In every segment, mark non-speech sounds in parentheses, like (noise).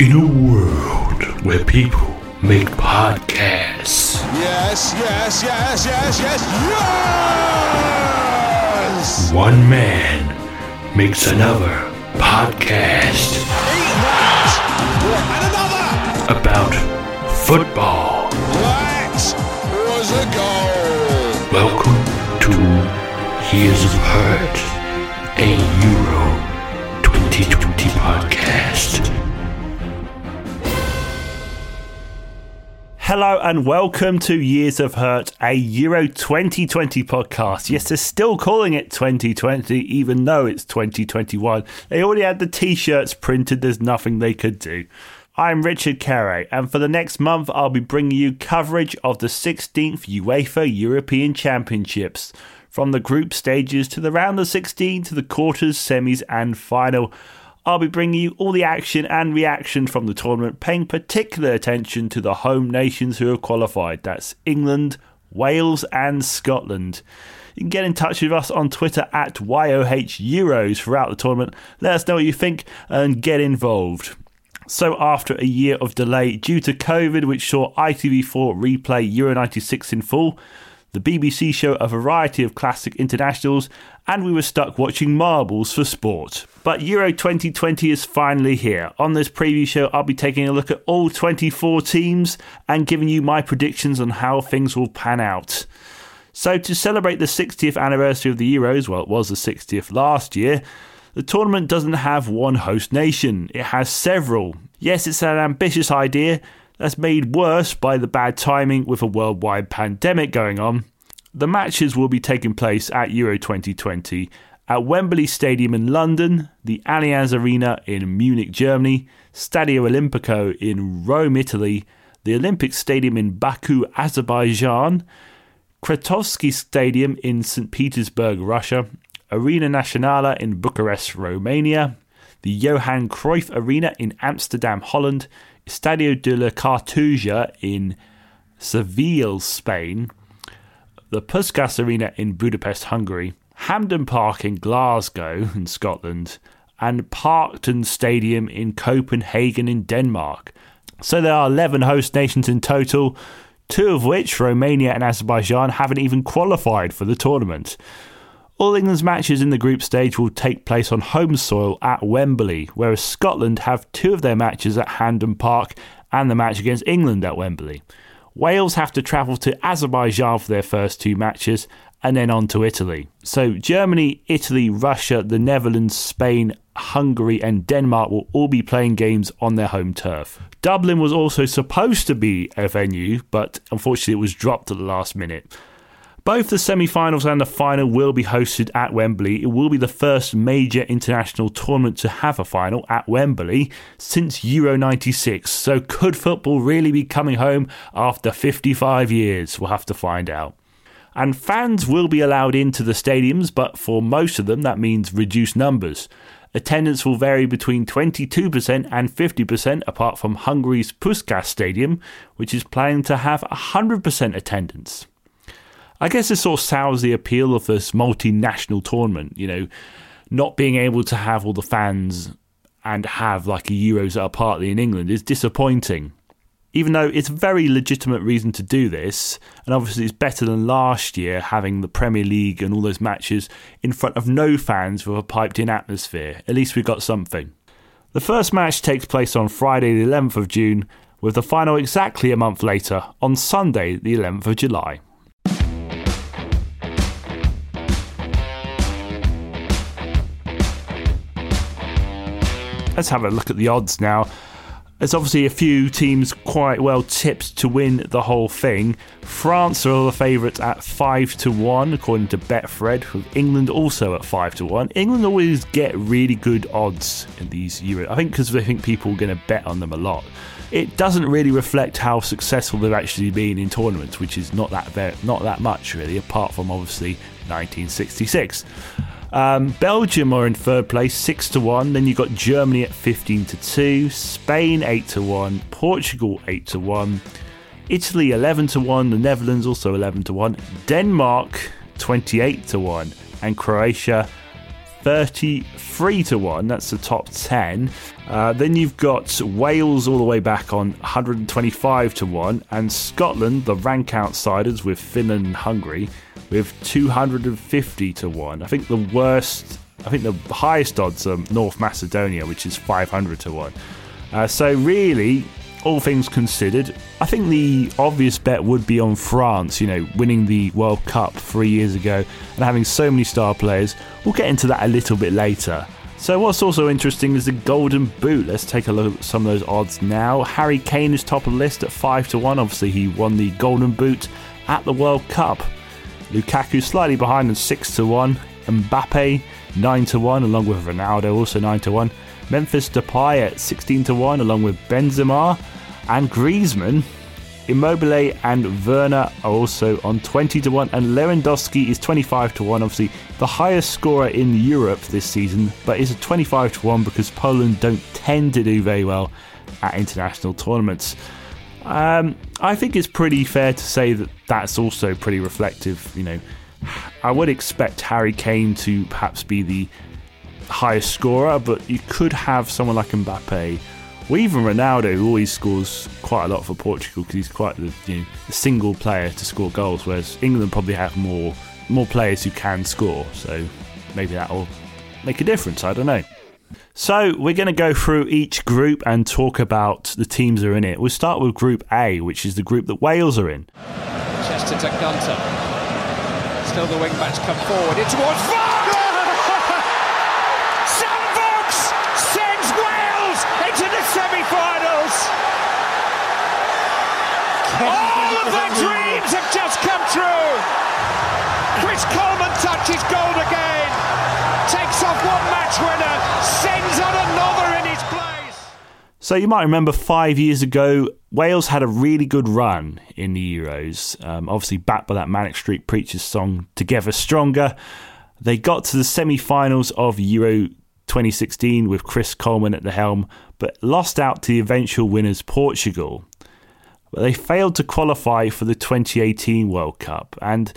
In a world where people make podcasts, Yes, yes, yes, yes, yes, yes! one man makes another podcast Eat that! And another! about football. That was a goal! Welcome to Years of Hurt, a Euro 2020 podcast. Hello and welcome to Years of Hurt, a Euro 2020 podcast. Yes, they're still calling it 2020, even though it's 2021. They already had the t shirts printed, there's nothing they could do. I'm Richard Carey, and for the next month, I'll be bringing you coverage of the 16th UEFA European Championships, from the group stages to the round of 16 to the quarters, semis, and final. I'll be bringing you all the action and reaction from the tournament, paying particular attention to the home nations who have qualified. That's England, Wales, and Scotland. You can get in touch with us on Twitter at YOH Euros throughout the tournament. Let us know what you think and get involved. So, after a year of delay due to COVID, which saw ITV4 replay Euro 96 in full, the BBC show a variety of classic internationals, and we were stuck watching marbles for sport. But Euro 2020 is finally here. On this preview show, I'll be taking a look at all 24 teams and giving you my predictions on how things will pan out. So, to celebrate the 60th anniversary of the Euros, well, it was the 60th last year, the tournament doesn't have one host nation, it has several. Yes, it's an ambitious idea that's made worse by the bad timing with a worldwide pandemic going on. The matches will be taking place at Euro 2020 at Wembley Stadium in London, the Allianz Arena in Munich, Germany, Stadio Olimpico in Rome, Italy, the Olympic Stadium in Baku, Azerbaijan, Krestovsky Stadium in St. Petersburg, Russia, Arena Națională in Bucharest, Romania, the Johan Cruyff Arena in Amsterdam, Holland, Stadio de la Cartuja in Seville, Spain, the Puskas Arena in Budapest, Hungary, Hampden Park in Glasgow, in Scotland, and Parken Stadium in Copenhagen, in Denmark. So there are 11 host nations in total, two of which, Romania and Azerbaijan, haven't even qualified for the tournament. All England's matches in the group stage will take place on home soil at Wembley, whereas Scotland have two of their matches at Hampden Park and the match against England at Wembley. Wales have to travel to Azerbaijan for their first two matches and then on to Italy. So Germany, Italy, Russia, the Netherlands, Spain, Hungary, and Denmark will all be playing games on their home turf. Dublin was also supposed to be a venue, but unfortunately it was dropped at the last minute. Both the semi finals and the final will be hosted at Wembley. It will be the first major international tournament to have a final at Wembley since Euro 96. So, could football really be coming home after 55 years? We'll have to find out. And fans will be allowed into the stadiums, but for most of them, that means reduced numbers. Attendance will vary between 22% and 50%, apart from Hungary's Puskas Stadium, which is planning to have 100% attendance. I guess this sort of sours the appeal of this multinational tournament, you know, not being able to have all the fans and have like a Euros that are partly in England is disappointing. Even though it's a very legitimate reason to do this, and obviously it's better than last year having the Premier League and all those matches in front of no fans with a piped in atmosphere. At least we got something. The first match takes place on Friday, the 11th of June, with the final exactly a month later on Sunday, the 11th of July. Let's have a look at the odds now. There's obviously a few teams quite well tipped to win the whole thing. France are all the favourites at five to one, according to Betfred, with England also at five to one. England always get really good odds in these Euros. I think because they think people are going to bet on them a lot. It doesn't really reflect how successful they've actually been in tournaments, which is not that not that much really, apart from obviously 1966. Um, Belgium are in third place, six to one. Then you've got Germany at fifteen to two, Spain eight to one, Portugal eight to one, Italy eleven to one, the Netherlands also eleven to one, Denmark twenty-eight to one, and Croatia 33 to 1. That's the top 10. Uh, then you've got Wales all the way back on 125 to 1, and Scotland, the rank outsiders with Finland and Hungary, with 250 to 1. I think the worst, I think the highest odds are North Macedonia, which is 500 to 1. Uh, so, really, all things considered, I think the obvious bet would be on France, you know, winning the World Cup three years ago and having so many star players. We'll get into that a little bit later. So, what's also interesting is the Golden Boot. Let's take a look at some of those odds now. Harry Kane is top of the list at 5 to 1. Obviously, he won the Golden Boot at the World Cup. Lukaku slightly behind at 6 to 1. Mbappe 9 to 1, along with Ronaldo also 9 to 1. Memphis Depay at 16 to 1, along with Benzema and Griezmann. Immobile and Werner are also on 20 to 1, and Lewandowski is 25 to 1. Obviously, the highest scorer in Europe this season, but is a 25 to 1 because Poland don't tend to do very well at international tournaments. Um, I think it's pretty fair to say that that's also pretty reflective. You know, I would expect Harry Kane to perhaps be the highest scorer, but you could have someone like Mbappe or even Ronaldo, who always scores quite a lot for Portugal because he's quite the, you know, single player to score goals, whereas England probably have more more players who can score. So maybe that'll make a difference. I don't know. So we're going to go through each group and talk about the teams that are in it. We'll start with Group A, which is the group that Wales are in. Chester to Gunter. Still the wing backs come forward. In towards So you might remember five years ago, Wales had a really good run in the Euros. Um, obviously, backed by that Manic Street Preachers song "Together Stronger." They got to the semi-finals of Euro 2016 with Chris Coleman at the helm, but lost out to the eventual winners Portugal. But they failed to qualify for the 2018 World Cup, and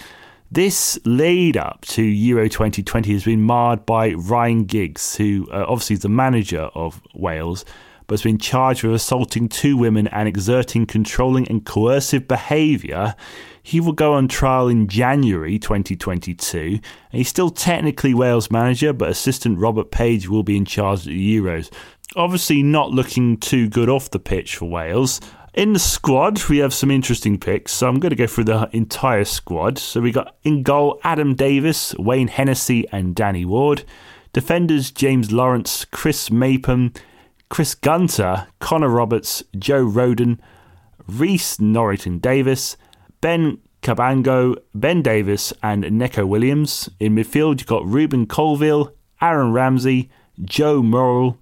this lead up to Euro 2020 has been marred by Ryan Giggs, who uh, obviously is the manager of Wales, but has been charged with assaulting two women and exerting controlling and coercive behaviour. He will go on trial in January 2022, and he's still technically Wales manager, but assistant Robert Page will be in charge of the Euros. Obviously, not looking too good off the pitch for Wales. In the squad, we have some interesting picks, so I'm going to go through the entire squad. So we got in goal Adam Davies, Wayne Hennessy, and Danny Ward. Defenders James Lawrence, Chris Mepham, Chris Gunter, Connor Roberts, Joe Rodon, Rhys Norrington Davies, Ben Cabango, Ben Davies, and Neco Williams. In midfield, you've got Rubin Colwill, Aaron Ramsey, Joe Morrell,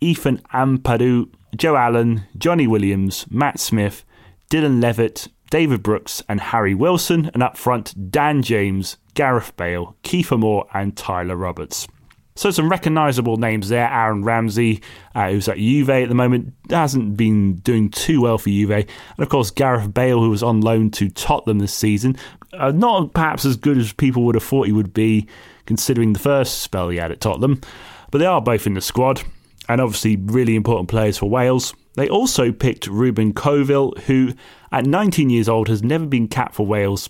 Ethan Ampadu, Joe Allen, Johnny Williams, Matt Smith, Dylan Levitt, David Brooks, and Harry Wilson. And up front, Dan James, Gareth Bale, Kiefer Moore, and Tyler Roberts. So some recognisable names there. Aaron Ramsey, uh, who's at Juve at the moment, hasn't been doing too well for Juve. And of course, Gareth Bale, who was on loan to Tottenham this season. Uh, not perhaps as good as people would have thought he would be, considering the first spell he had at Tottenham. But they are both in the squad, and obviously really important players for Wales. They also picked Rubin Colwill, who at 19 years old has never been capped for Wales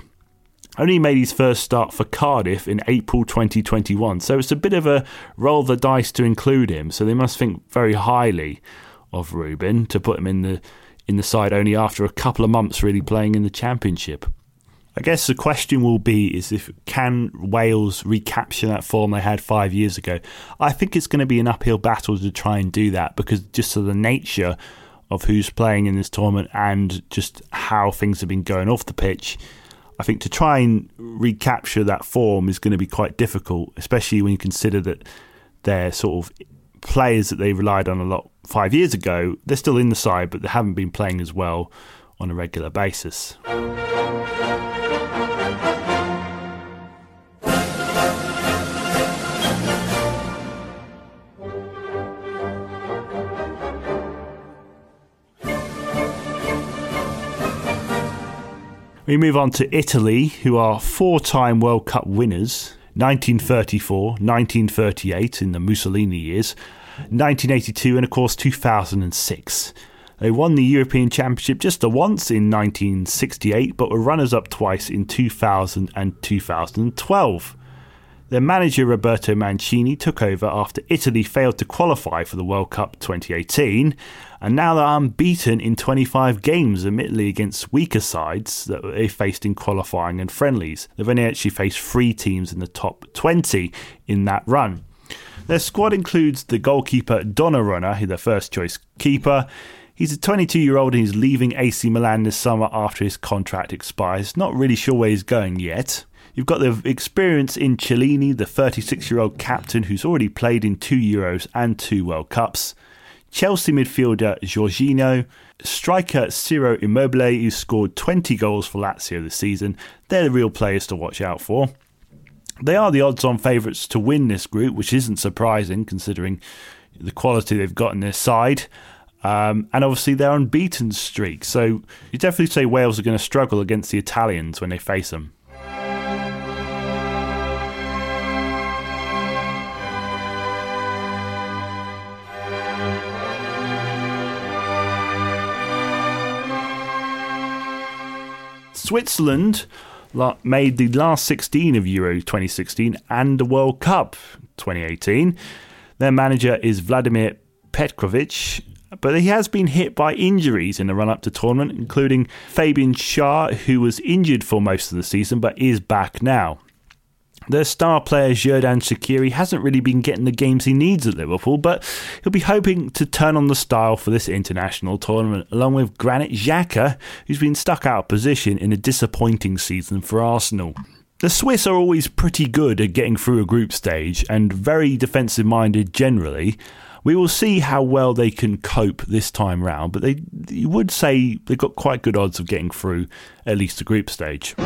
only made his first start for Cardiff in April 2021. So it's a bit of a roll the dice to include him. So they must think very highly of Rubin to put him in the in the side only after a couple of months really playing in the championship. I guess the question will be is if can Wales recapture that form they had 5 years ago. I think it's going to be an uphill battle to try and do that because just of the nature of who's playing in this tournament and just how things have been going off the pitch I think to try and recapture that form is going to be quite difficult, especially when you consider that they're sort of players that they relied on a lot five years ago. They're still in the side, but they haven't been playing as well on a regular basis. We move on to Italy, who are four time World Cup winners. 1934, 1938 in the Mussolini years, 1982, and of course 2006. They won the European Championship just the once in 1968, but were runners up twice in 2000 and 2012. Their manager Roberto Mancini took over after Italy failed to qualify for the World Cup 2018, and now they're unbeaten in 25 games, admittedly against weaker sides that they faced in qualifying and friendlies. They've only actually faced three teams in the top 20 in that run. Their squad includes the goalkeeper Donnarumma, who's their first choice keeper. He's a 22 year old and he's leaving AC Milan this summer after his contract expires. Not really sure where he's going yet. You've got the experience in Chiellini, the 36 year old captain who's already played in two Euros and two World Cups. Chelsea midfielder Jorginho, striker Ciro Immobile, who scored 20 goals for Lazio this season. They're the real players to watch out for. They are the odds on favourites to win this group, which isn't surprising considering the quality they've got in their side. Um, and obviously, they're on unbeaten streak. So you definitely say Wales are going to struggle against the Italians when they face them. Switzerland made the last 16 of Euro 2016 and the World Cup 2018. Their manager is Vladimir Petkovic, but he has been hit by injuries in the run up to tournament, including Fabian Schär, who was injured for most of the season but is back now. Their star player Xherdan Shaqiri hasn't really been getting the games he needs at Liverpool, but he'll be hoping to turn on the style for this international tournament, along with Granit Xhaka, who's been stuck out of position in a disappointing season for Arsenal. The Swiss are always pretty good at getting through a group stage and very defensive minded generally. We will see how well they can cope this time round, but they you would say they've got quite good odds of getting through at least the group stage.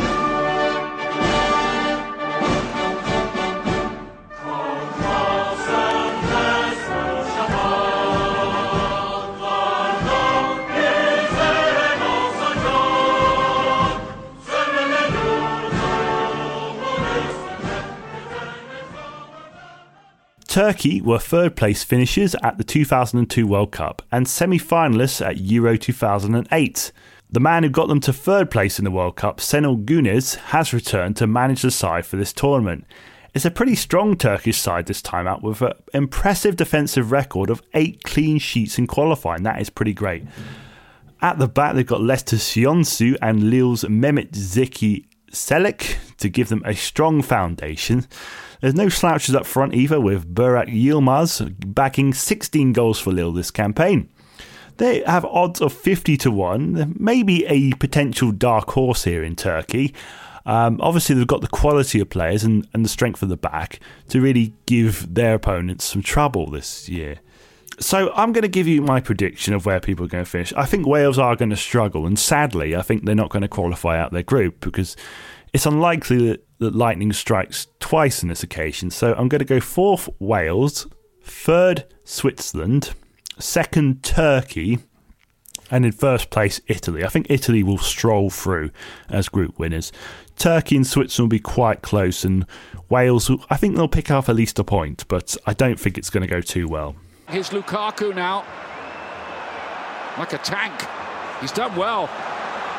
Turkey were third place finishers at the 2002 World Cup and semi finalists at Euro 2008. The man who got them to third place in the World Cup, Şenol Güneş, has returned to manage the side for this tournament. It's a pretty strong Turkish side this time out with an impressive defensive record of eight clean sheets in qualifying. That is pretty great. At the back, they've got Leicester Söyüncü and Lille's Mehmet Zeki Çelik to give them a strong foundation. There's no slouches up front either, with Burak Yilmaz backing 16 goals for Lille this campaign. They have odds of 50 to 1, maybe a potential dark horse here in Turkey. Um, obviously, they've got the quality of players and, and the strength of the back to really give their opponents some trouble this year. So, I'm going to give you my prediction of where people are going to finish. I think Wales are going to struggle, and sadly, I think they're not going to qualify out their group because it's unlikely that that lightning strikes twice on this occasion. So I'm going to go fourth Wales, third Switzerland, second Turkey, and in first place Italy. I think Italy will stroll through as group winners. Turkey and Switzerland will be quite close, and Wales, I think they'll pick up at least a point, but I don't think it's going to go too well. Here's Lukaku now, like a tank. He's done well.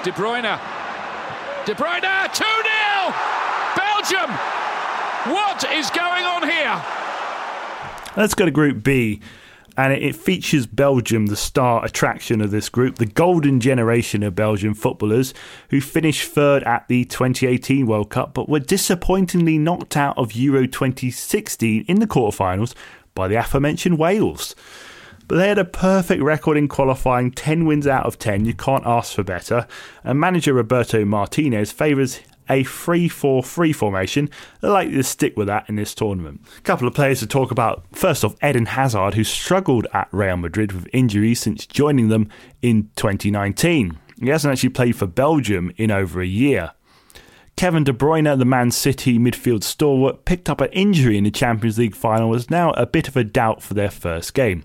De Bruyne. De Bruyne, 2 0! Belgium! What is going on here? Let's go to Group B. And it features Belgium, the star attraction of this group, the golden generation of Belgian footballers who finished third at the 2018 World Cup but were disappointingly knocked out of Euro 2016 in the quarterfinals by the aforementioned Wales. But they had a perfect record in qualifying 10 wins out of 10. You can't ask for better. And manager Roberto Martinez favours a 3 4 3 formation. They're likely to stick with that in this tournament. A couple of players to talk about. First off, Eden Hazard, who struggled at Real Madrid with injuries since joining them in 2019. He hasn't actually played for Belgium in over a year. Kevin De Bruyne, the Man City midfield stalwart, picked up an injury in the Champions League final, was now a bit of a doubt for their first game.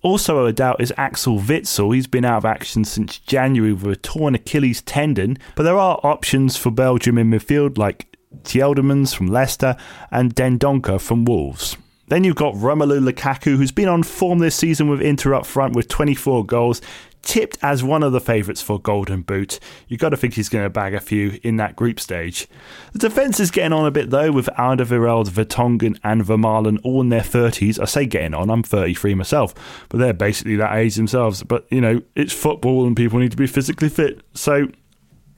Also a doubt is Axel Witsel. He's been out of action since January with a torn Achilles tendon, but there are options for Belgium in midfield like Tielemans from Leicester, and Dendoncker from Wolves. Then you've got Romelu Lukaku, who's been on form this season with Inter up front with 24 goals, tipped as one of the favourites for Golden Boot. You've got to think he's going to bag a few in that group stage. The defence is getting on a bit though, with Alderweireld, Vertonghen, and Vermaelen all in their 30s. I say getting on, I'm 33 myself, but they're basically that age themselves. But, you know, it's football and people need to be physically fit. So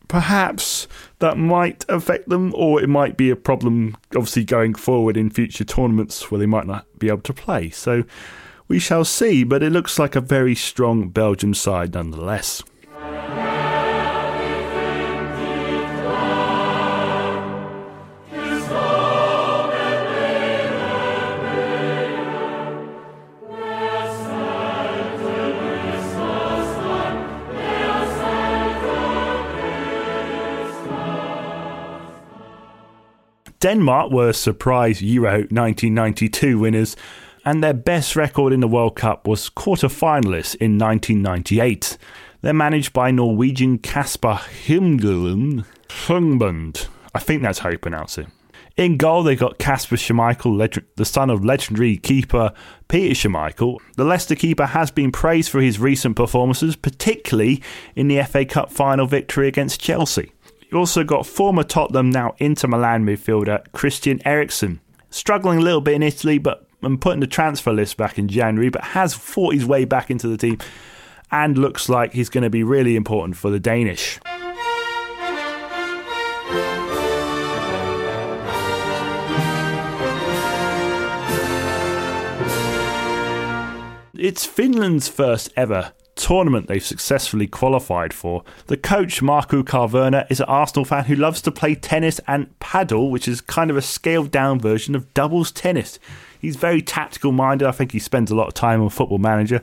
perhaps that might affect them, or it might be a problem, obviously, going forward in future tournaments where they might not be able to play. So we shall see, but it looks like a very strong Belgium side nonetheless. Denmark were surprise Euro 1992 winners, and their best record in the World Cup was quarter finalists in 1998. They're managed by Norwegian Kasper Himmelund. I think that's how you pronounce it. In goal, they got Kasper Schmeichel, the son of legendary keeper Peter Schmeichel. The Leicester keeper has been praised for his recent performances, particularly in the FA Cup final victory against Chelsea. You also got former Tottenham, now Inter Milan midfielder Christian Eriksen. Struggling a little bit in Italy, but and put in the transfer list back in January, but has fought his way back into the team and looks like he's going to be really important for the Danish. It's Finland's first ever tournament they've successfully qualified for. The coach, Markku Kärvärner, is an Arsenal fan who loves to play tennis and paddle, which is kind of a scaled down version of doubles tennis. He's very tactical minded. I think he spends a lot of time on Football Manager.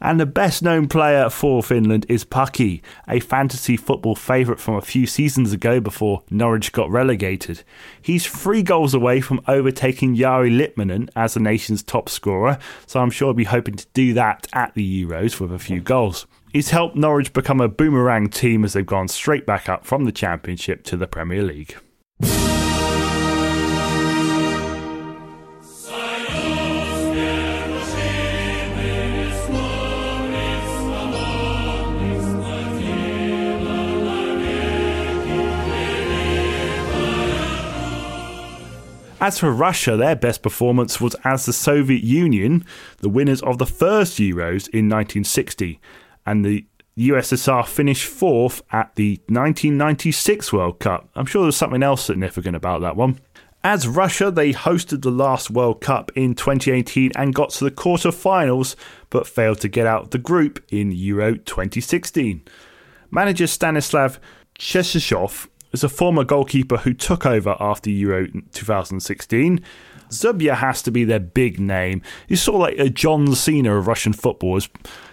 And the best known player for Finland is Pukki, a fantasy football favourite from a few seasons ago before Norwich got relegated. He's three goals away from overtaking Jari Litmanen as the nation's top scorer, so I'm sure he'll be hoping to do that at the Euros with a few goals. He's helped Norwich become a boomerang team as they've gone straight back up from the Championship to the Premier League. As for Russia, their best performance was as the Soviet Union, the winners of the first Euros in 1960, and the USSR finished fourth at the 1996 World Cup. I'm sure there's something else significant about that one. As Russia, they hosted the last World Cup in 2018 and got to the quarter-finals, but failed to get out of the group in Euro 2016. Manager Stanislav Cherchesov is a former goalkeeper who took over after Euro 2016. Dzyuba has to be their big name. He's sort of like a John Cena of Russian footballers.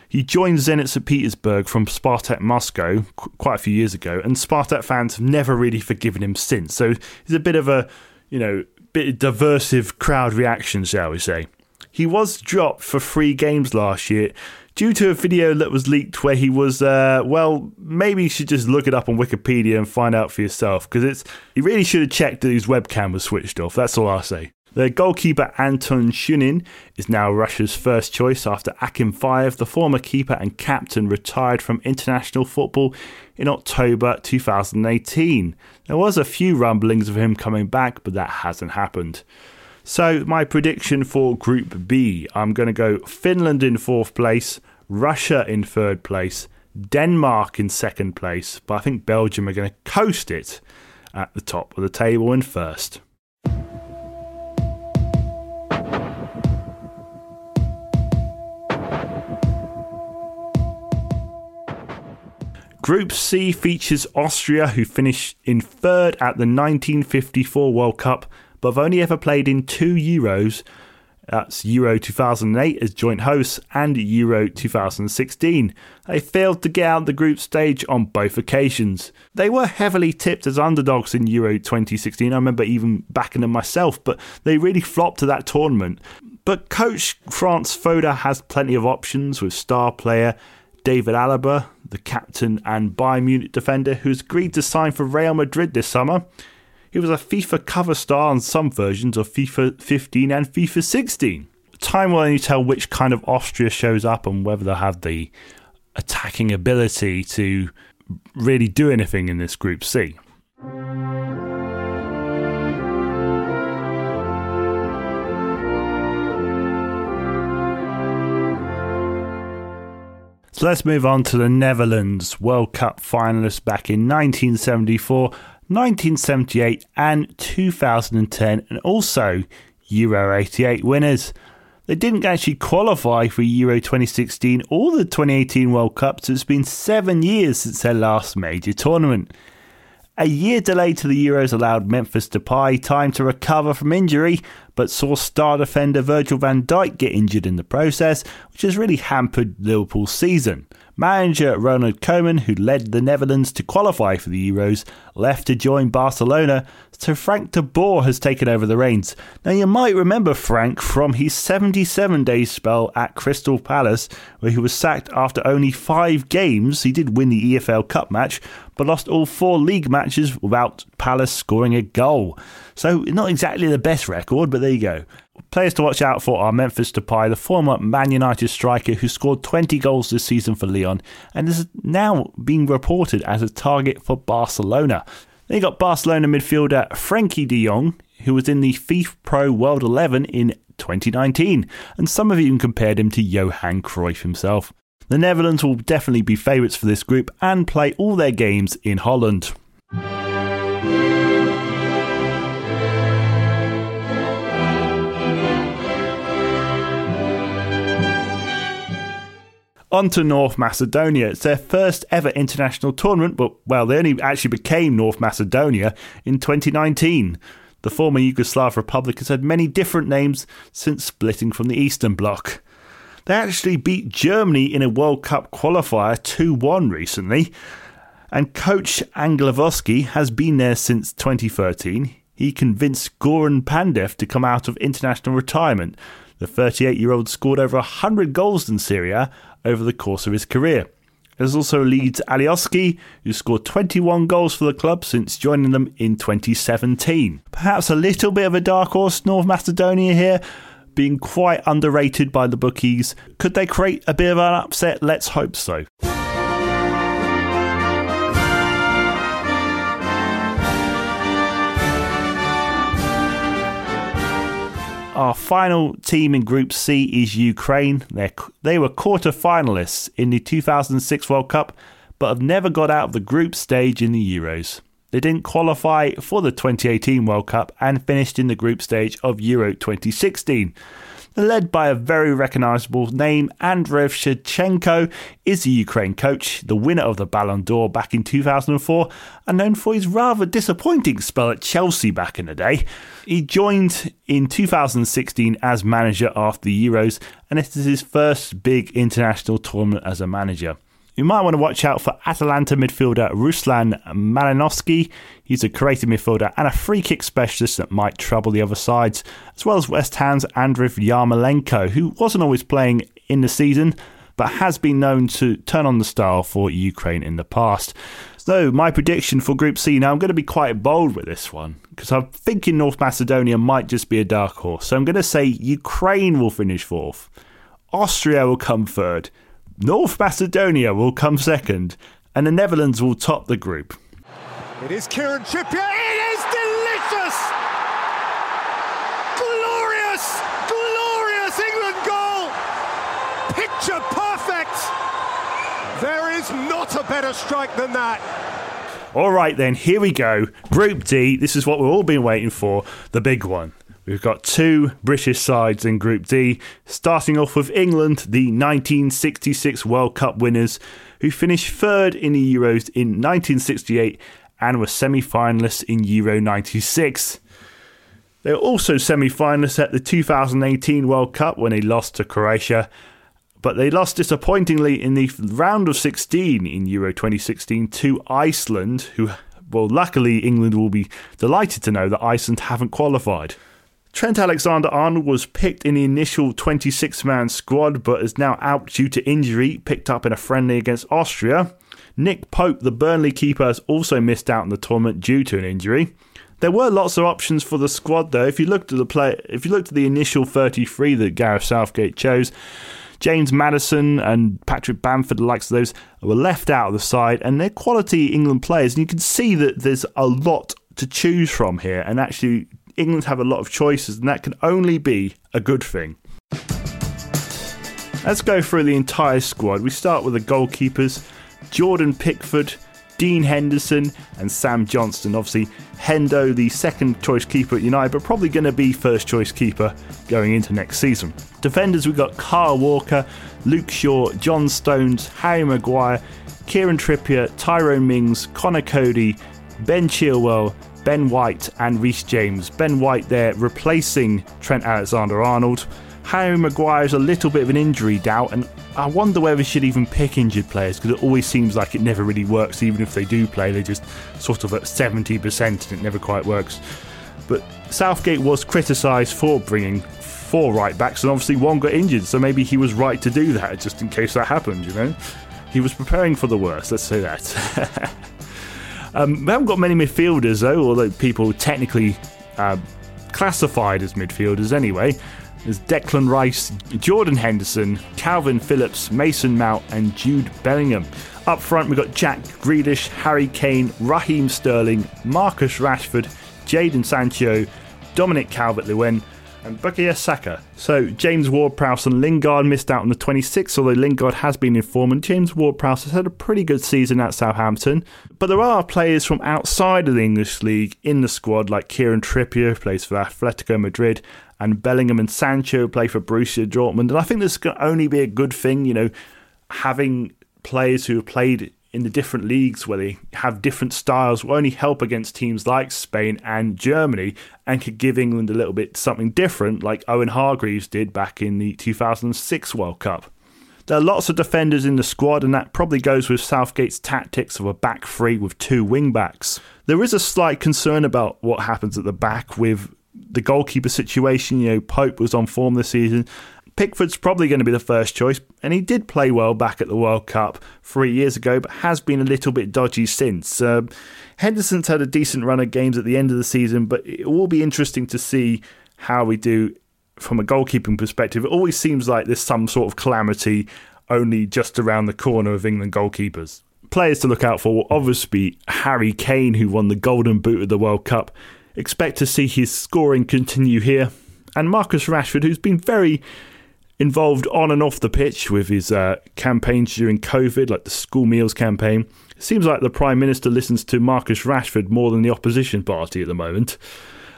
He joined Zenit St. Petersburg from Spartak Moscow quite a few years ago, and Spartak fans have never really forgiven him since. So he's a bit of a, you know, bit of diversive crowd reaction, shall we say. He was dropped for three games last year due to a video that was leaked where he was, uh, well, maybe you should just look it up on Wikipedia and find out for yourself because it's. He really should have checked that his webcam was switched off. That's all I'll say. The goalkeeper Anton Shunin is now Russia's first choice after Akinfeev, the former keeper and captain, retired from international football in October 2018. There was a few rumblings of him coming back, but that hasn't happened. So, my prediction for Group B I'm going to go Finland in fourth place, Russia in third place, Denmark in second place, but I think Belgium are going to coast it at the top of the table in first. Group C features Austria, who finished in third at the 1954 World Cup but have only ever played in two Euros. That's Euro 2008 as joint hosts and Euro 2016. They failed to get out of the group stage on both occasions. They were heavily tipped as underdogs in Euro 2016. I remember even backing them myself, but they really flopped to that tournament. But coach Franz Foda has plenty of options with star player David Alaba, the captain and Bayern Munich defender, who's agreed to sign for Real Madrid this summer. He was a FIFA cover star on some versions of FIFA 15 and FIFA 16. Time will only tell which kind of Austria shows up and whether they'll have the attacking ability to really do anything in this Group C. So let's move on to the Netherlands World Cup finalists back in 1974, 1978, and 2010, and also Euro 88 winners. They didn't actually qualify for Euro 2016 or the 2018 World Cup, so it's been seven years since their last major tournament. A year delay to the Euros allowed Memphis Depay time to recover from injury, but saw star defender Virgil van Dijk get injured in the process, which has really hampered Liverpool's season. Manager Ronald Koeman, who led the Netherlands to qualify for the Euros, left to join Barcelona, so Frank de Boer has taken over the reins. Now, you might remember Frank from his 77 day spell at Crystal Palace, where he was sacked after only five games. He did win the EFL Cup match, but lost all four league matches without Palace scoring a goal. So, not exactly the best record, but there you go. Players to watch out for are Memphis Depay, the former Man United striker who scored 20 goals this season for Lyon and is now being reported as a target for Barcelona. Then you got Barcelona midfielder Frenkie de Jong, who was in the FIFA Pro World 11 in 2019, and some have even compared him to Johan Cruyff himself. The Netherlands will definitely be favourites for this group and play all their games in Holland. On to North Macedonia. It's their first ever international tournament, but well, they only actually became North Macedonia in 2019. The former Yugoslav Republic has had many different names since splitting from the Eastern Bloc. They actually beat Germany in a World Cup qualifier 2 1 recently, and coach Angelovski has been there since 2013. He convinced Goran Pandev to come out of international retirement. The 38 year old scored over 100 goals in Serie A over the course of his career. There's also Leeds Alioski, who scored 21 goals for the club since joining them in 2017. Perhaps a little bit of a dark horse, North Macedonia here, being quite underrated by the bookies. Could they create a bit of an upset? Let's hope so. Our final team in Group C is Ukraine. They're, they were quarter finalists in the 2006 World Cup, but have never got out of the group stage in the Euros. They didn't qualify for the 2018 World Cup and finished in the group stage of Euro 2016 led by a very recognisable name. Andriy Shevchenko is the Ukraine coach, the winner of the Ballon d'Or back in 2004, and known for his rather disappointing spell at Chelsea back in the day. He joined in 2016 as manager after the Euros, and this is his first big international tournament as a manager. You might want to watch out for Atalanta midfielder Ruslan Malinovsky. He's a creative midfielder and a free kick specialist that might trouble the other sides, as well as West Ham's Andriy Yarmolenko, who wasn't always playing in the season, but has been known to turn on the style for Ukraine in the past. So, my prediction for Group C now, I'm going to be quite bold with this one because I'm thinking North Macedonia might just be a dark horse. So, I'm going to say Ukraine will finish fourth, Austria will come third. North Macedonia will come second, and the Netherlands will top the group. It is Kieran Trippier. It is delicious! Glorious, glorious England goal! Picture perfect! There is not a better strike than that. All right, then, here we go. Group D. This is what we've all been waiting for the big one. We've got two British sides in Group D, starting off with England, the 1966 World Cup winners, who finished third in the Euros in 1968 and were semi finalists in Euro 96. They were also semi finalists at the 2018 World Cup when they lost to Croatia, but they lost disappointingly in the round of 16 in Euro 2016 to Iceland, who, well, luckily England will be delighted to know that Iceland haven't qualified. Trent Alexander Arnold was picked in the initial 26 man squad but is now out due to injury, picked up in a friendly against Austria. Nick Pope, the Burnley keeper, has also missed out in the tournament due to an injury. There were lots of options for the squad, though. If you looked at the play, if you looked at the initial 33 that Gareth Southgate chose, James Maddison and Patrick Bamford, the likes of those, were left out of the side, and they're quality England players. And you can see that there's a lot to choose from here, and actually, England have a lot of choices, and that can only be a good thing. Let's go through the entire squad. We start with the goalkeepers Jordan Pickford, Dean Henderson, and Sam Johnstone. Obviously, Hendo, the second choice keeper at United, but probably going to be first choice keeper going into next season. Defenders, we've got Kyle Walker, Luke Shaw, John Stones, Harry Maguire, Kieran Trippier, Tyrone Mings, Conor Coady, Ben Chilwell, Ben White, and Reece James. Ben White there replacing Trent Alexander Arnold. Harry Maguire's a little bit of an injury doubt, and I wonder whether we should even pick injured players because it always seems like it never really works. Even if they do play, they're just sort of at 70% and it never quite works. But Southgate was criticised for bringing four right backs, and obviously one got injured, so maybe he was right to do that just in case that happened, you know? He was preparing for the worst, let's say that. (laughs) um, we haven't got many midfielders, though, although people technically uh, classified as midfielders anyway. There's Declan Rice, Jordan Henderson, Kalvin Phillips, Mason Mount, and Jude Bellingham. Up front, we've got Jack Grealish, Harry Kane, Raheem Sterling, Marcus Rashford, Jadon Sancho, Dominic Calvert Lewin, and Bukayo Saka. So James Ward-Prowse and Lingard missed out on the 26th, although Lingard has been informed. And James Ward-Prowse has had a pretty good season at Southampton. But there are players from outside of the English league in the squad, like Kieran Trippier, who plays for Atletico Madrid, and Bellingham and Sancho play for Borussia Dortmund. And I think this can only be a good thing, you know, having players who have played in the different leagues where they have different styles will only help against teams like Spain and Germany and could give England a little bit something different, like Owen Hargreaves did back in the 2006 World Cup. There are lots of defenders in the squad, and that probably goes with Southgate's tactics of a back three with two wing backs. There is a slight concern about what happens at the back with the goalkeeper situation. You know, Pope was on form this season. Pickford's probably going to be the first choice, and he did play well back at the World Cup three years ago, but has been a little bit dodgy since. Uh, Henderson's had a decent run of games at the end of the season, but it will be interesting to see how we do from a goalkeeping perspective. It always seems like there's some sort of calamity only just around the corner of England goalkeepers. Players to look out for will obviously be Harry Kane, who won the Golden Boot of the World Cup, Expect to see his scoring continue here. And Marcus Rashford, who's been very involved on and off the pitch with his uh, campaigns during COVID, like the school meals campaign. It seems like the Prime Minister listens to Marcus Rashford more than the opposition party at the moment.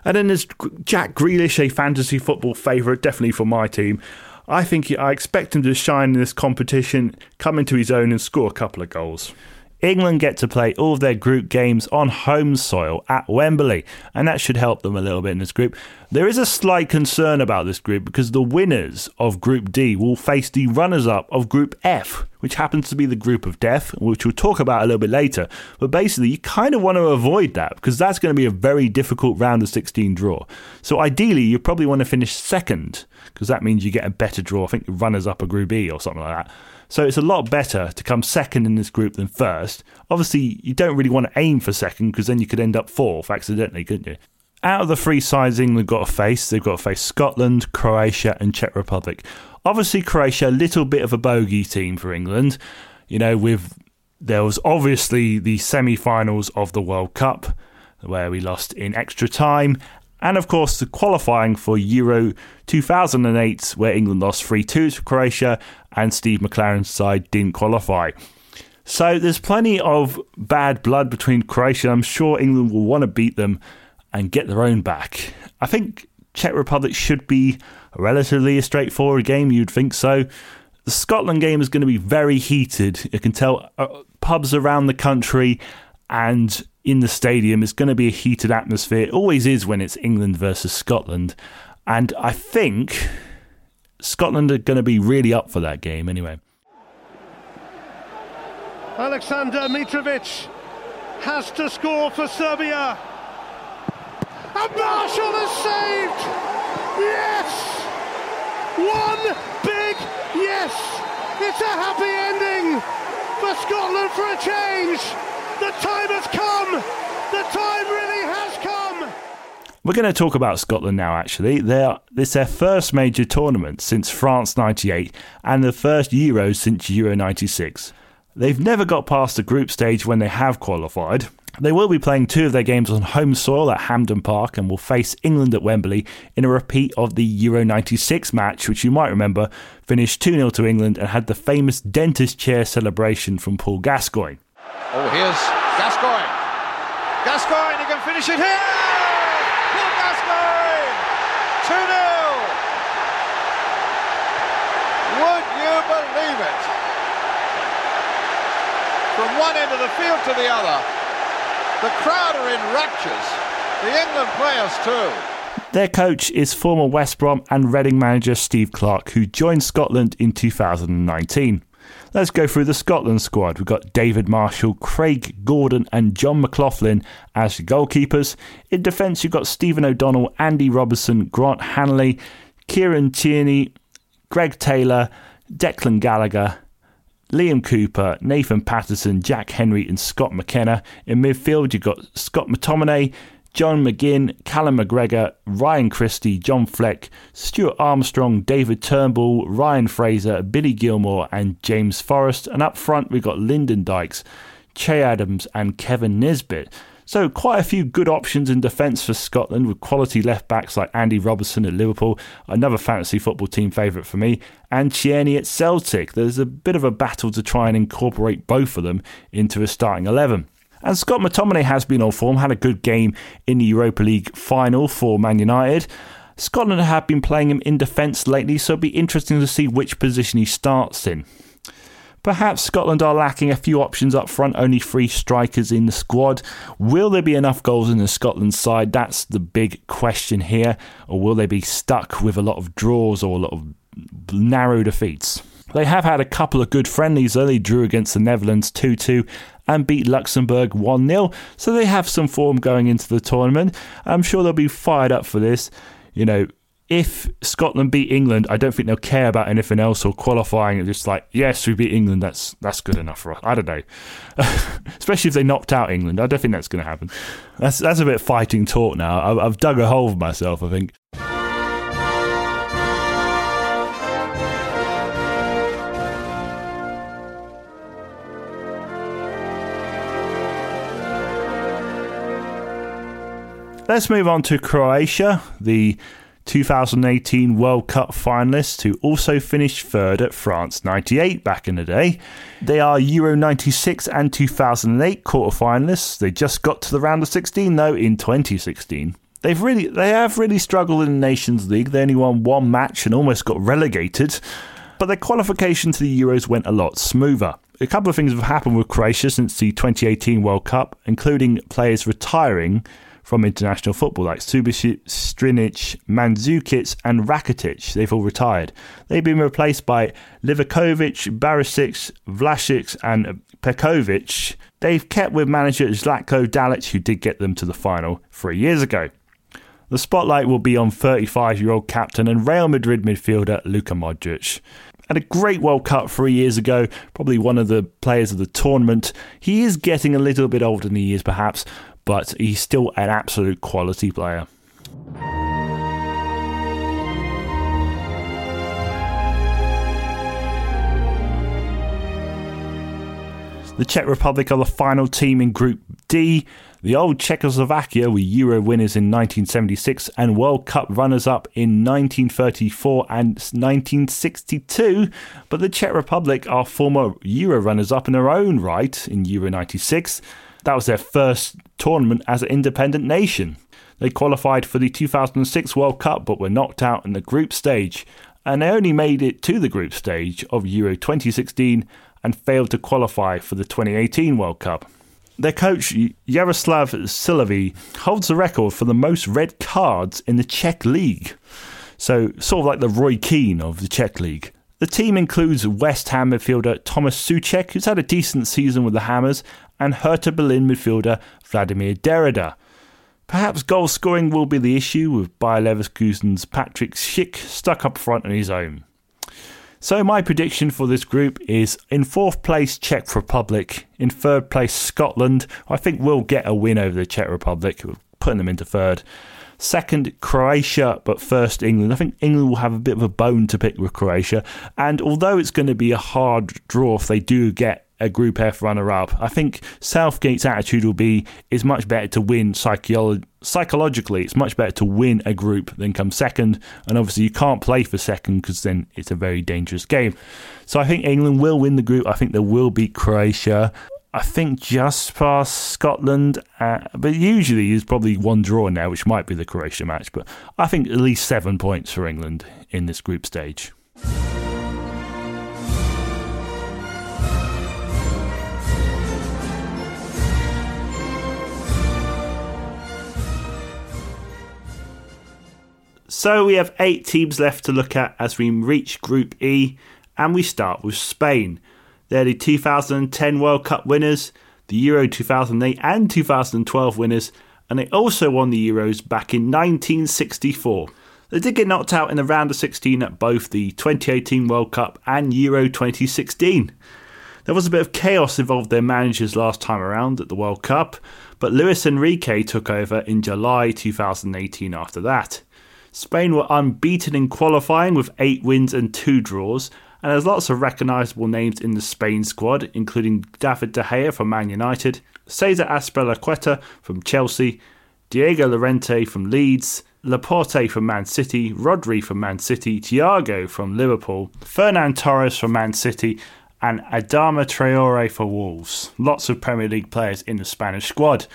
And then there's Jack Grealish, a fantasy football favourite, definitely for my team. I think I expect him to shine in this competition, come into his own, and score a couple of goals. England get to play all of their group games on home soil at Wembley, and that should help them a little bit in this group. There is a slight concern about this group because the winners of Group D will face the runners up of Group F, which happens to be the group of death, which we'll talk about a little bit later. But basically, you kind of want to avoid that because that's going to be a very difficult round of 16 draw. So ideally, you probably want to finish second because that means you get a better draw. I think runners up a Group E or something like that. So it's a lot better to come second in this group than first. Obviously, you don't really want to aim for second because then you could end up fourth accidentally, couldn't you? Out of the three sides England got to face, they've got to face Scotland, Croatia, and Czech Republic. Obviously, Croatia, a little bit of a bogey team for England. You know, with there was obviously the semi finals of the World Cup where we lost in extra time, and of course the qualifying for Euro 2008, where England lost 3 2 to Croatia and Steve McClaren's side didn't qualify. So there's plenty of bad blood between Croatia. I'm sure England will want to beat them and get their own back. I think Czech Republic should be relatively a straightforward game. You'd think so. The Scotland game is going to be very heated. You can tell uh, pubs around the country and in the stadium It's going to be a heated atmosphere. It always is when it's England versus Scotland. And I think Scotland are going to be really up for that game anyway. Alexander Mitrovic has to score for Serbia. And Marshall has saved! Yes! One big yes! It's a happy ending for Scotland for a change! The time has come! The time really has come! We're going to talk about Scotland now, actually. They're, it's their first major tournament since France 98 and the first Euro since Euro 96. They've never got past the group stage when they have qualified. They will be playing two of their games on home soil at Hampden Park and will face England at Wembley in a repeat of the Euro 96 match, which you might remember finished 2 0 to England and had the famous dentist chair celebration from Paul Gascoigne. Oh, here's Gascoigne. Gascoigne, he can finish it here! Paul Gascoigne! 2 0. Would you believe it. From one end of the field to the other. The crowd are in raptures. The England players too. Their coach is former West Brom and Reading manager Steve Clarke, who joined Scotland in 2019. Let's go through the Scotland squad. We've got David Marshall, Craig Gordon, and John McLaughlin as goalkeepers. In defence, you've got Stephen O'Donnell, Andy Robertson, Grant Hanley, Kieran Tierney, Greg Taylor, Declan Gallagher, Liam Cooper, Nathan Patterson, Jack Hendry, and Scott McKenna. In midfield, you've got Scott McTominay, John McGinn, Callum McGregor, Ryan Christie, John Fleck, Stuart Armstrong, David Turnbull, Ryan Fraser, Billy Gilmour, and James Forrest. And up front, we've got Lyndon Dykes, Che Adams, and Kevin Nisbet. So, quite a few good options in defence for Scotland with quality left backs like Andy Robertson at Liverpool, another fantasy football team favourite for me, and Tierney at Celtic. There's a bit of a battle to try and incorporate both of them into a starting 11. And Scott McTominay has been on form, had a good game in the Europa League final for Man United. Scotland have been playing him in defence lately, so it'll be interesting to see which position he starts in. Perhaps Scotland are lacking a few options up front, only three strikers in the squad. Will there be enough goals in the Scotland side? That's the big question here. Or will they be stuck with a lot of draws or a lot of narrow defeats? They have had a couple of good friendlies though. They drew against the Netherlands 2 2 and beat Luxembourg 1 0. So they have some form going into the tournament. I'm sure they'll be fired up for this. You know, if Scotland beat England, I don't think they'll care about anything else or qualifying. It's just like, yes, we beat England. That's that's good enough for us. I don't know, (laughs) especially if they knocked out England. I don't think that's going to happen. That's that's a bit fighting talk now. I've, I've dug a hole for myself. I think. Let's move on to Croatia, the 2018 World Cup finalists who also finished third at France 98 back in the day. They are Euro 96 and 2008 quarter-finalists. They just got to the round of 16 though in 2016. They've really they have really struggled in the Nations League. They only won one match and almost got relegated. But their qualification to the Euros went a lot smoother. A couple of things have happened with Croatia since the 2018 World Cup, including players retiring from international football, like Subasic, Strinic, Mandzukic, and Rakitic. They've all retired. They've been replaced by Livakovic, Barisic, Vlasic, and Petkovic. They've kept with manager Zlatko Dalic, who did get them to the final three years ago. The spotlight will be on 35 year old captain and Real Madrid midfielder Luka Modric had a great World Cup three years ago, probably one of the players of the tournament. He is getting a little bit older than he is, perhaps, but he's still an absolute quality player. The Czech Republic are the final team in Group D. The old Czechoslovakia were Euro winners in 1976 and World Cup runners up in 1934 and 1962, but the Czech Republic are former Euro runners up in their own right in Euro 96 that was their first tournament as an independent nation. They qualified for the 2006 World Cup but were knocked out in the group stage, and they only made it to the group stage of Euro 2016 and failed to qualify for the 2018 World Cup. Their coach, Jaroslav Silhavy, holds the record for the most red cards in the Czech League. So, sort of like the Roy Keane of the Czech League. The team includes West Ham midfielder Thomas Soucek, who's had a decent season with the Hammers, and Hertha Berlin midfielder Vladimir Darida. Perhaps goal scoring will be the issue with Bayer Leverkusen's Patrick Schick stuck up front on his own. So my prediction for this group is in fourth place Czech Republic, in third place Scotland. I think we'll get a win over the Czech Republic, putting them into third. Second, Croatia, but first, England. I think England will have a bit of a bone to pick with Croatia. And although it's going to be a hard draw if they do get a Group F runner up. I think Southgate's attitude will be it's much better to win psycholo- psychologically. It's much better to win a group than come second. And obviously, you can't play for second because then it's a very dangerous game. So I think England will win the group. I think they will beat Croatia. I think just past Scotland, uh, but usually there's probably one draw now, which might be the Croatia match. But I think at least seven points for England in this group stage. So we have eight teams left to look at as we reach Group E, and we start with Spain. They're the 2010 World Cup winners, the Euro 2008 and 2012 winners, and they also won the Euros back in 1964. They did get knocked out in the round of 16 at both the 2018 World Cup and Euro 2016. There was a bit of chaos involved their managers last time around at the World Cup, but Luis Enrique took over in July 2018 after that. Spain were unbeaten in qualifying with 8 wins and 2 draws, and there's lots of recognisable names in the Spain squad, including David De Gea from Man United, Cesar Azpilicueta from Chelsea, Diego Llorente from Leeds, Laporte from Man City, Rodri from Man City, Thiago from Liverpool, Ferran Torres from Man City, and Adama Traore for Wolves. Lots of Premier League players in the Spanish squad.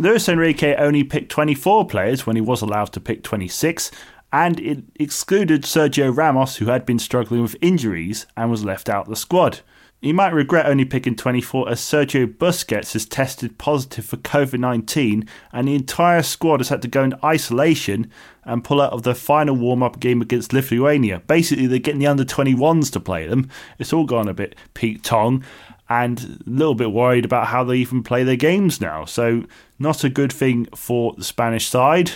Luis Enrique only picked 24 players when he was allowed to pick 26, and it excluded Sergio Ramos, who had been struggling with injuries and was left out of the squad. He might regret only picking 24 as Sergio Busquets has tested positive for COVID 19 and the entire squad has had to go into isolation and pull out of the final warm up game against Lithuania. Basically, they're getting the under 21s to play them. It's all gone a bit Pete Tong and a little bit worried about how they even play their games now. So, not a good thing for the Spanish side.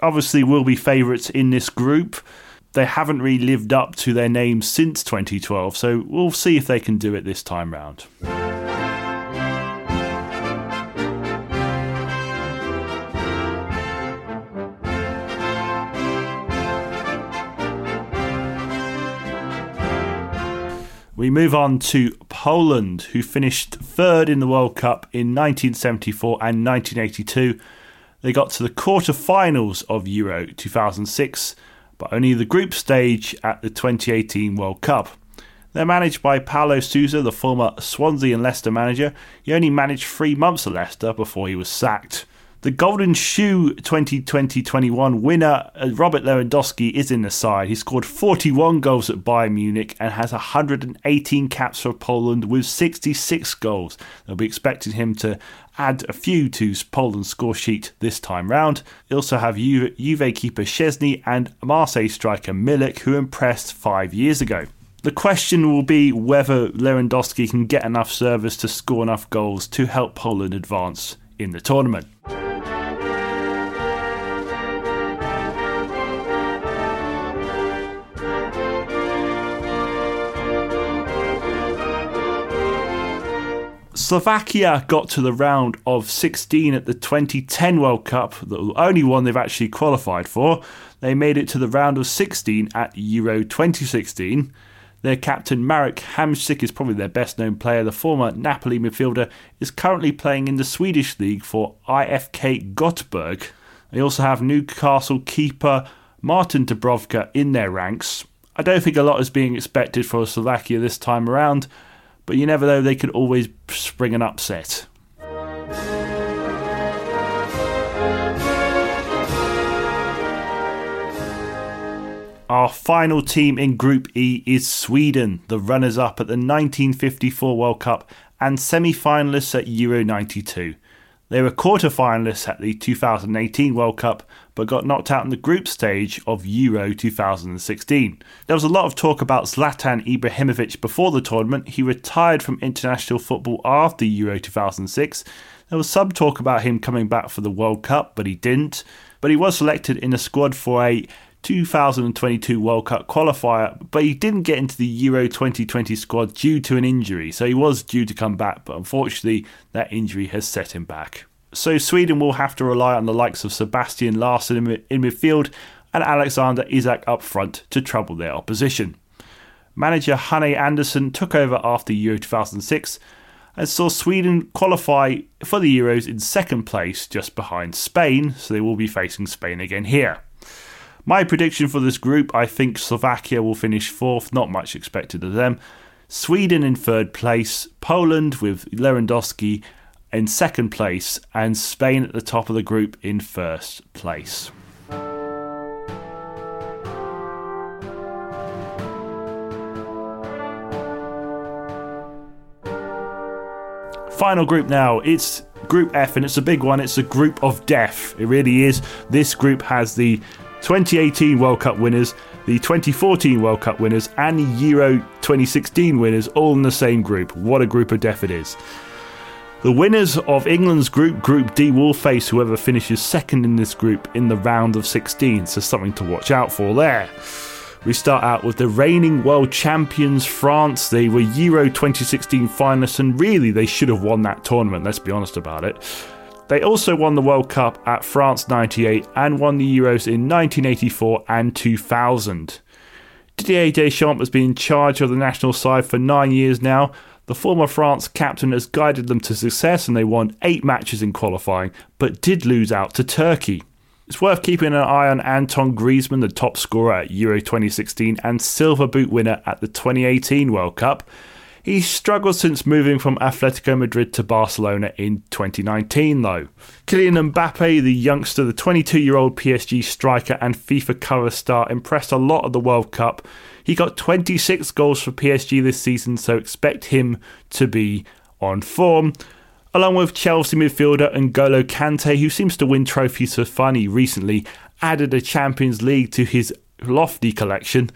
Obviously, will be favourites in this group. They haven't really lived up to their name since 2012, so we'll see if they can do it this time round. We move on to Poland, who finished third in the World Cup in 1974 and 1982. They got to the quarter-finals of Euro 2006, but only the group stage at the 2018 World Cup. They're managed by Paulo Sousa, the former Swansea and Leicester manager. He only managed three months at Leicester before he was sacked. The Golden Shoe 2020-21 winner uh, Robert Lewandowski is in the side. He scored 41 goals at Bayern Munich and has 118 caps for Poland with 66 goals. They'll be expecting him to add a few to Poland's score sheet this time round. They also have Juve, Juve keeper Szczesny and Marseille striker Milik, who impressed five years ago. The question will be whether Lewandowski can get enough service to score enough goals to help Poland advance in the tournament. Slovakia got to the round of 16 at the 2010 World Cup, the only one they've actually qualified for. They made it to the round of 16 at Euro 2016. Their captain Marek Hamsik is probably their best known player. The former Napoli midfielder is currently playing in the Swedish league for IFK Göteborg. They also have Newcastle keeper Martin Dubravka in their ranks. I don't think a lot is being expected for Slovakia this time around but you never know, they could always spring an upset. Our final team in Group E is Sweden, the runners up at the 1954 World Cup and semi finalists at Euro 92. They were quarter finalists at the 2018 World Cup but got knocked out in the group stage of Euro 2016. There was a lot of talk about Zlatan Ibrahimovic before the tournament. He retired from international football after Euro 2006. There was some talk about him coming back for the World Cup, but he didn't. But he was selected in a squad for a 2022 World Cup qualifier, but he didn't get into the Euro 2020 squad due to an injury. So he was due to come back, but unfortunately, that injury has set him back. so Sweden will have to rely on the likes of Sebastian Larsson in, midfield and Alexander Isak up front to trouble their opposition. Manager Janne Andersson took over after Euro 2006 and saw Sweden qualify for the Euros in second place just behind Spain, so they will be facing Spain again here. My prediction for this group I think Slovakia will finish fourth, not much expected of them. Sweden in third place, Poland with Lewandowski in second place, and Spain at the top of the group in first place. Final group now. It's Group F, and it's a big one. It's a group of death. It really is. This group has the 2018 World Cup winners, the 2014 World Cup winners, and the Euro 2016 winners all in the same group. What a group of death it is. The winners of England's group, Group D, will face whoever finishes second in this group in the round of 16, so something to watch out for there. We start out with the reigning world champions, France. They were Euro 2016 finalists, and really they should have won that tournament, let's be honest about it. They also won the World Cup at France 98 and won the Euros in 1984 and 2000. Didier Deschamps has been in charge of the national side for nine years now. The former France captain has guided them to success and they won eight matches in qualifying, but did lose out to Turkey. It's worth keeping an eye on Antoine Griezmann, the top scorer at Euro 2016 and silver boot winner at the 2018 World Cup. He's struggled since moving from Atletico Madrid to Barcelona in 2019, though. Kylian Mbappe, the youngster, the 22 year old PSG striker and FIFA cover star, impressed a lot at the World Cup. He got 26 goals for PSG this season, so expect him to be on form along with Chelsea midfielder N'Golo Kante, who seems to win trophies for fun. He recently added a Champions League to his lofty collection,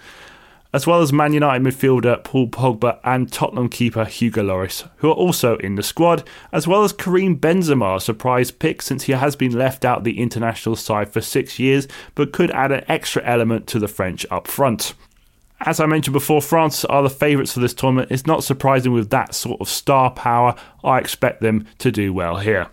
as well as Man United midfielder Paul Pogba and Tottenham keeper Hugo Lloris, who are also in the squad, as well as Karim Benzema, a surprise pick since he has been left out the international side for six years, but could add an extra element to the French up front. As I mentioned before, France are the favourites for this tournament. It's not surprising with that sort of star power. I expect them to do well here.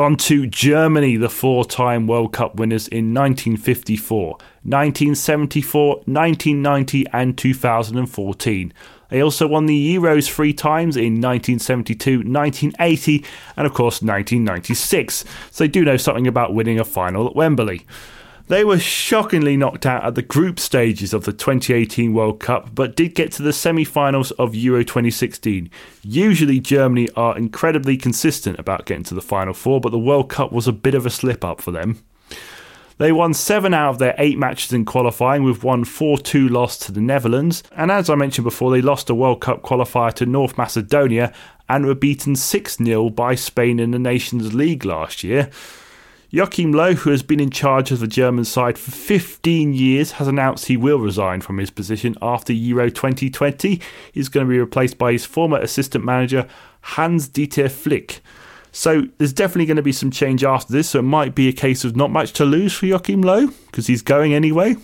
On to Germany, the four time World Cup winners in 1954, 1974, 1990, and 2014. They also won the Euros three times in 1972, 1980, and of course 1996, so they do know something about winning a final at Wembley. They were shockingly knocked out at the group stages of the 2018 World Cup, but did get to the semi finals of Euro 2016. Usually, Germany are incredibly consistent about getting to the Final Four, but the World Cup was a bit of a slip up for them. They won seven out of their eight matches in qualifying, with one 4 2 loss to the Netherlands. And as I mentioned before, they lost a World Cup qualifier to North Macedonia and were beaten 6 0 by Spain in the Nations League last year. Joachim Low, who has been in charge of the German side for 15 years, has announced he will resign from his position after Euro 2020. He's going to be replaced by his former assistant manager, Hans Dieter Flick. So there's definitely going to be some change after this, so it might be a case of not much to lose for Joachim Low, because he's going anyway.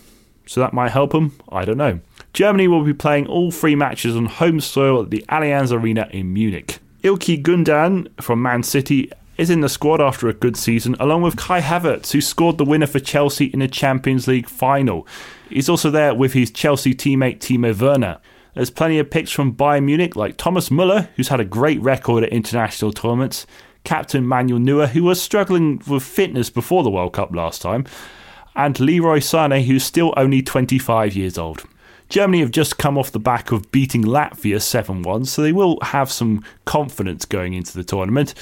So that might help him. I don't know. Germany will be playing all three matches on home soil at the Allianz Arena in Munich. Ilkay Gundogan from Man City is in the squad after a good season, along with Kai Havertz, who scored the winner for Chelsea in the Champions League final. He's also there with his Chelsea teammate Timo Werner. There's plenty of picks from Bayern Munich, like Thomas Muller, who's had a great record at international tournaments, captain Manuel Neuer, who was struggling with fitness before the World Cup last time, and Leroy Sané, who's still only 25 years old. Germany have just come off the back of beating Latvia 7 1, so they will have some confidence going into the tournament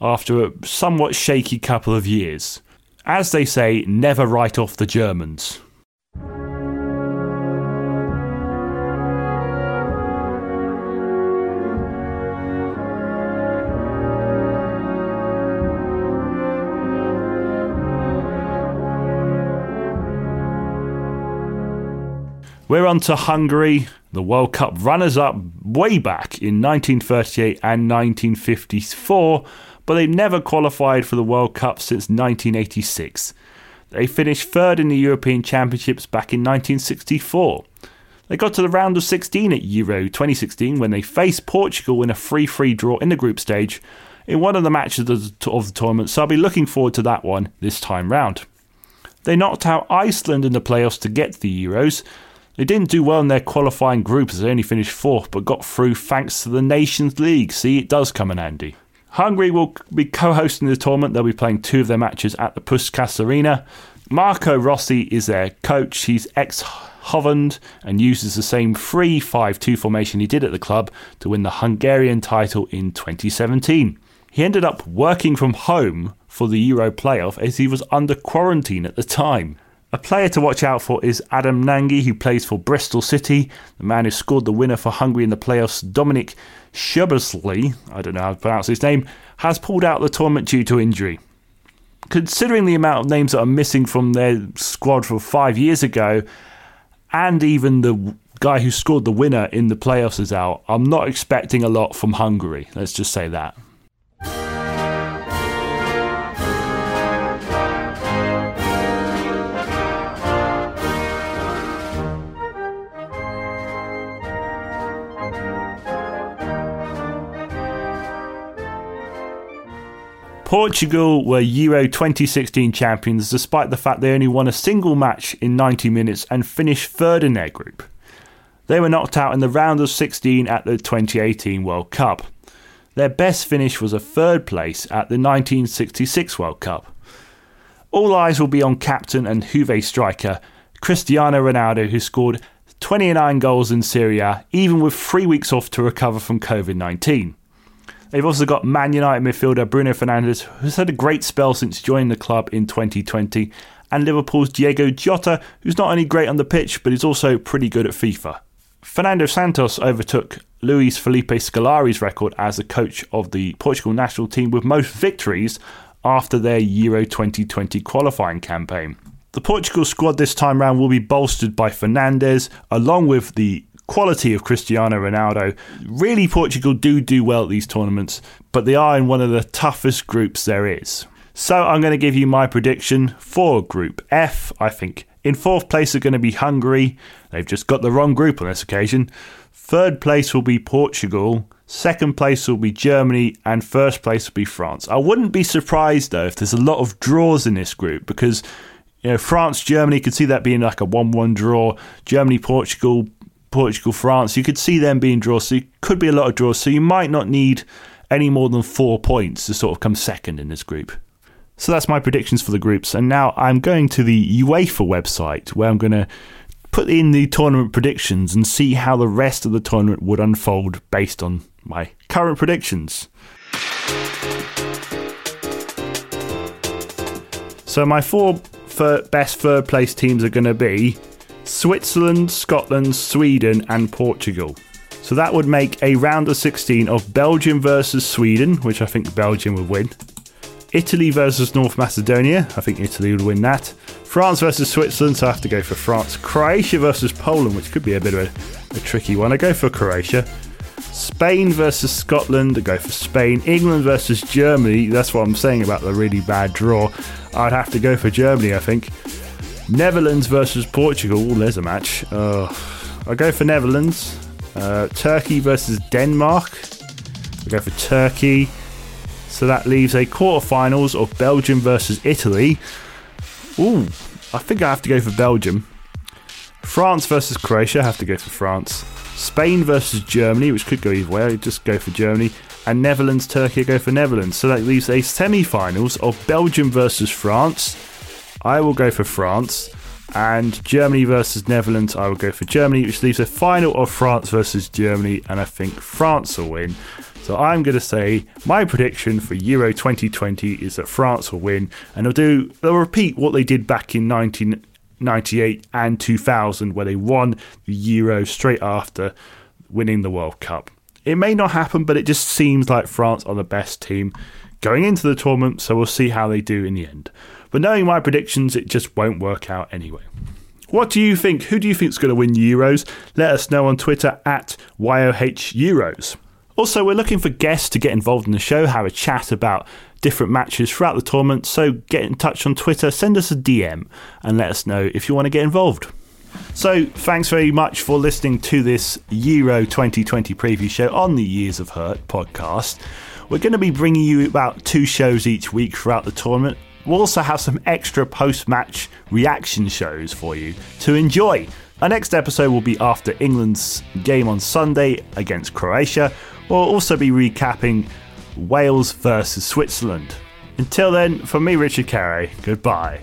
after a somewhat shaky couple of years. As they say, never write off the Germans. We're on to Hungary, the World Cup runners up way back in 1938 and 1954 but they've never qualified for the World Cup since 1986. They finished third in the European Championships back in 1964. They got to the round of 16 at Euro 2016 when they faced Portugal in a 3 3 draw in the group stage in one of the matches of the tournament, so I'll be looking forward to that one this time round. They knocked out Iceland in the playoffs to get to the Euros. They didn't do well in their qualifying group as they only finished fourth, but got through thanks to the Nations League. See, it does come in handy. Hungary will be co hosting the tournament. They'll be playing two of their matches at the Puskas Arena. Marco Rossi is their coach. He's ex Honved and uses the same 3 5 2 formation he did at the club to win the Hungarian title in 2017. He ended up working from home for the Euro playoff as he was under quarantine at the time. A player to watch out for is Adam Nagy, who plays for Bristol City. The man who scored the winner for Hungary in the playoffs, Dominic Szoboszlai, I don't know how to pronounce his name, has pulled out the tournament due to injury. Considering the amount of names that are missing from their squad from five years ago, and even the guy who scored the winner in the playoffs is out, I'm not expecting a lot from Hungary. Let's just say that. Portugal were Euro 2016 champions despite the fact they only won a single match in 90 minutes and finished third in their group. They were knocked out in the round of 16 at the 2018 World Cup. Their best finish was a third place at the 1966 World Cup. All eyes will be on captain and Juve striker Cristiano Ronaldo, who scored 29 goals in Serie A, even with three weeks off to recover from COVID 19. They've also got Man United midfielder Bruno Fernandes, who's had a great spell since joining the club in 2020, and Liverpool's Diogo Jota, who's not only great on the pitch, but is also pretty good at FIFA. Fernando Santos overtook Luis Felipe Scolari's record as the coach of the Portugal national team with most victories after their Euro 2020 qualifying campaign. The Portugal squad this time round will be bolstered by Fernandes, along with the quality of Cristiano Ronaldo. Really, Portugal do do well at these tournaments, but they are in one of the toughest groups there is. So I'm going to give you my prediction for Group F. I think in fourth place are going to be Hungary. They've just got the wrong group on this occasion. Third place will be Portugal. Second place will be Germany, and first place will be France. I wouldn't be surprised though if there's a lot of draws in this group because you know France, Germany could see that being like a one-one draw. Germany, Portugal, Portugal, France, you could see them being draws. So it could be a lot of draws. So you might not need any more than four points to sort of come second in this group. So that's my predictions for the groups. And now I'm going to the UEFA website where I'm going to put in the tournament predictions and see how the rest of the tournament would unfold based on my current predictions. So my four best third place teams are going to be Switzerland, Scotland, Sweden, and Portugal. So that would make a round of 16 of Belgium versus Sweden, which I think Belgium would win. Italy versus North Macedonia, I think Italy would win that. France versus Switzerland, so I have to go for France. Croatia versus Poland, which could be a bit of a, a tricky one. I go for Croatia. Spain versus Scotland, I go for Spain. England versus Germany, that's what I'm saying about the really bad draw. I'd have to go for Germany, I think. Netherlands versus Portugal. There's a match. Uh, I'll go for Netherlands. Uh, Turkey versus Denmark. I'll go for Turkey. So that leaves a quarterfinals of Belgium versus Italy. Ooh, I think I have to go for Belgium. France versus Croatia. I have to go for France. Spain versus Germany, which could go either way. I just go for Germany. And Netherlands, Turkey, I go for Netherlands. So that leaves a semi-finals of Belgium versus France I will go for France. And Germany versus Netherlands, I will go for Germany, which leaves a final of France versus Germany, and I think France will win. So I'm going to say my prediction for Euro 2020 is that France will win, and they'll do they'll repeat what they did back in 1998 and 2000, where they won the Euro straight after winning the World Cup. It may not happen, but it just seems like France are the best team going into the tournament, so we'll see how they do in the end. But knowing my predictions, it just won't work out anyway. What do you think? Who do you think is going to win Euros? Let us know on Twitter at YOH Euros. Also, we're looking for guests to get involved in the show, have a chat about different matches throughout the tournament. So get in touch on Twitter, send us a DM, and let us know if you want to get involved. So, thanks very much for listening to this Euro 2020 preview show on the Years of Hurt podcast. We're going to be bringing you about two shows each week throughout the tournament. We'll also have some extra post match reaction shows for you to enjoy. Our next episode will be after England's game on Sunday against Croatia. We'll also be recapping Wales versus Switzerland. Until then, from me, Richard Carey, goodbye.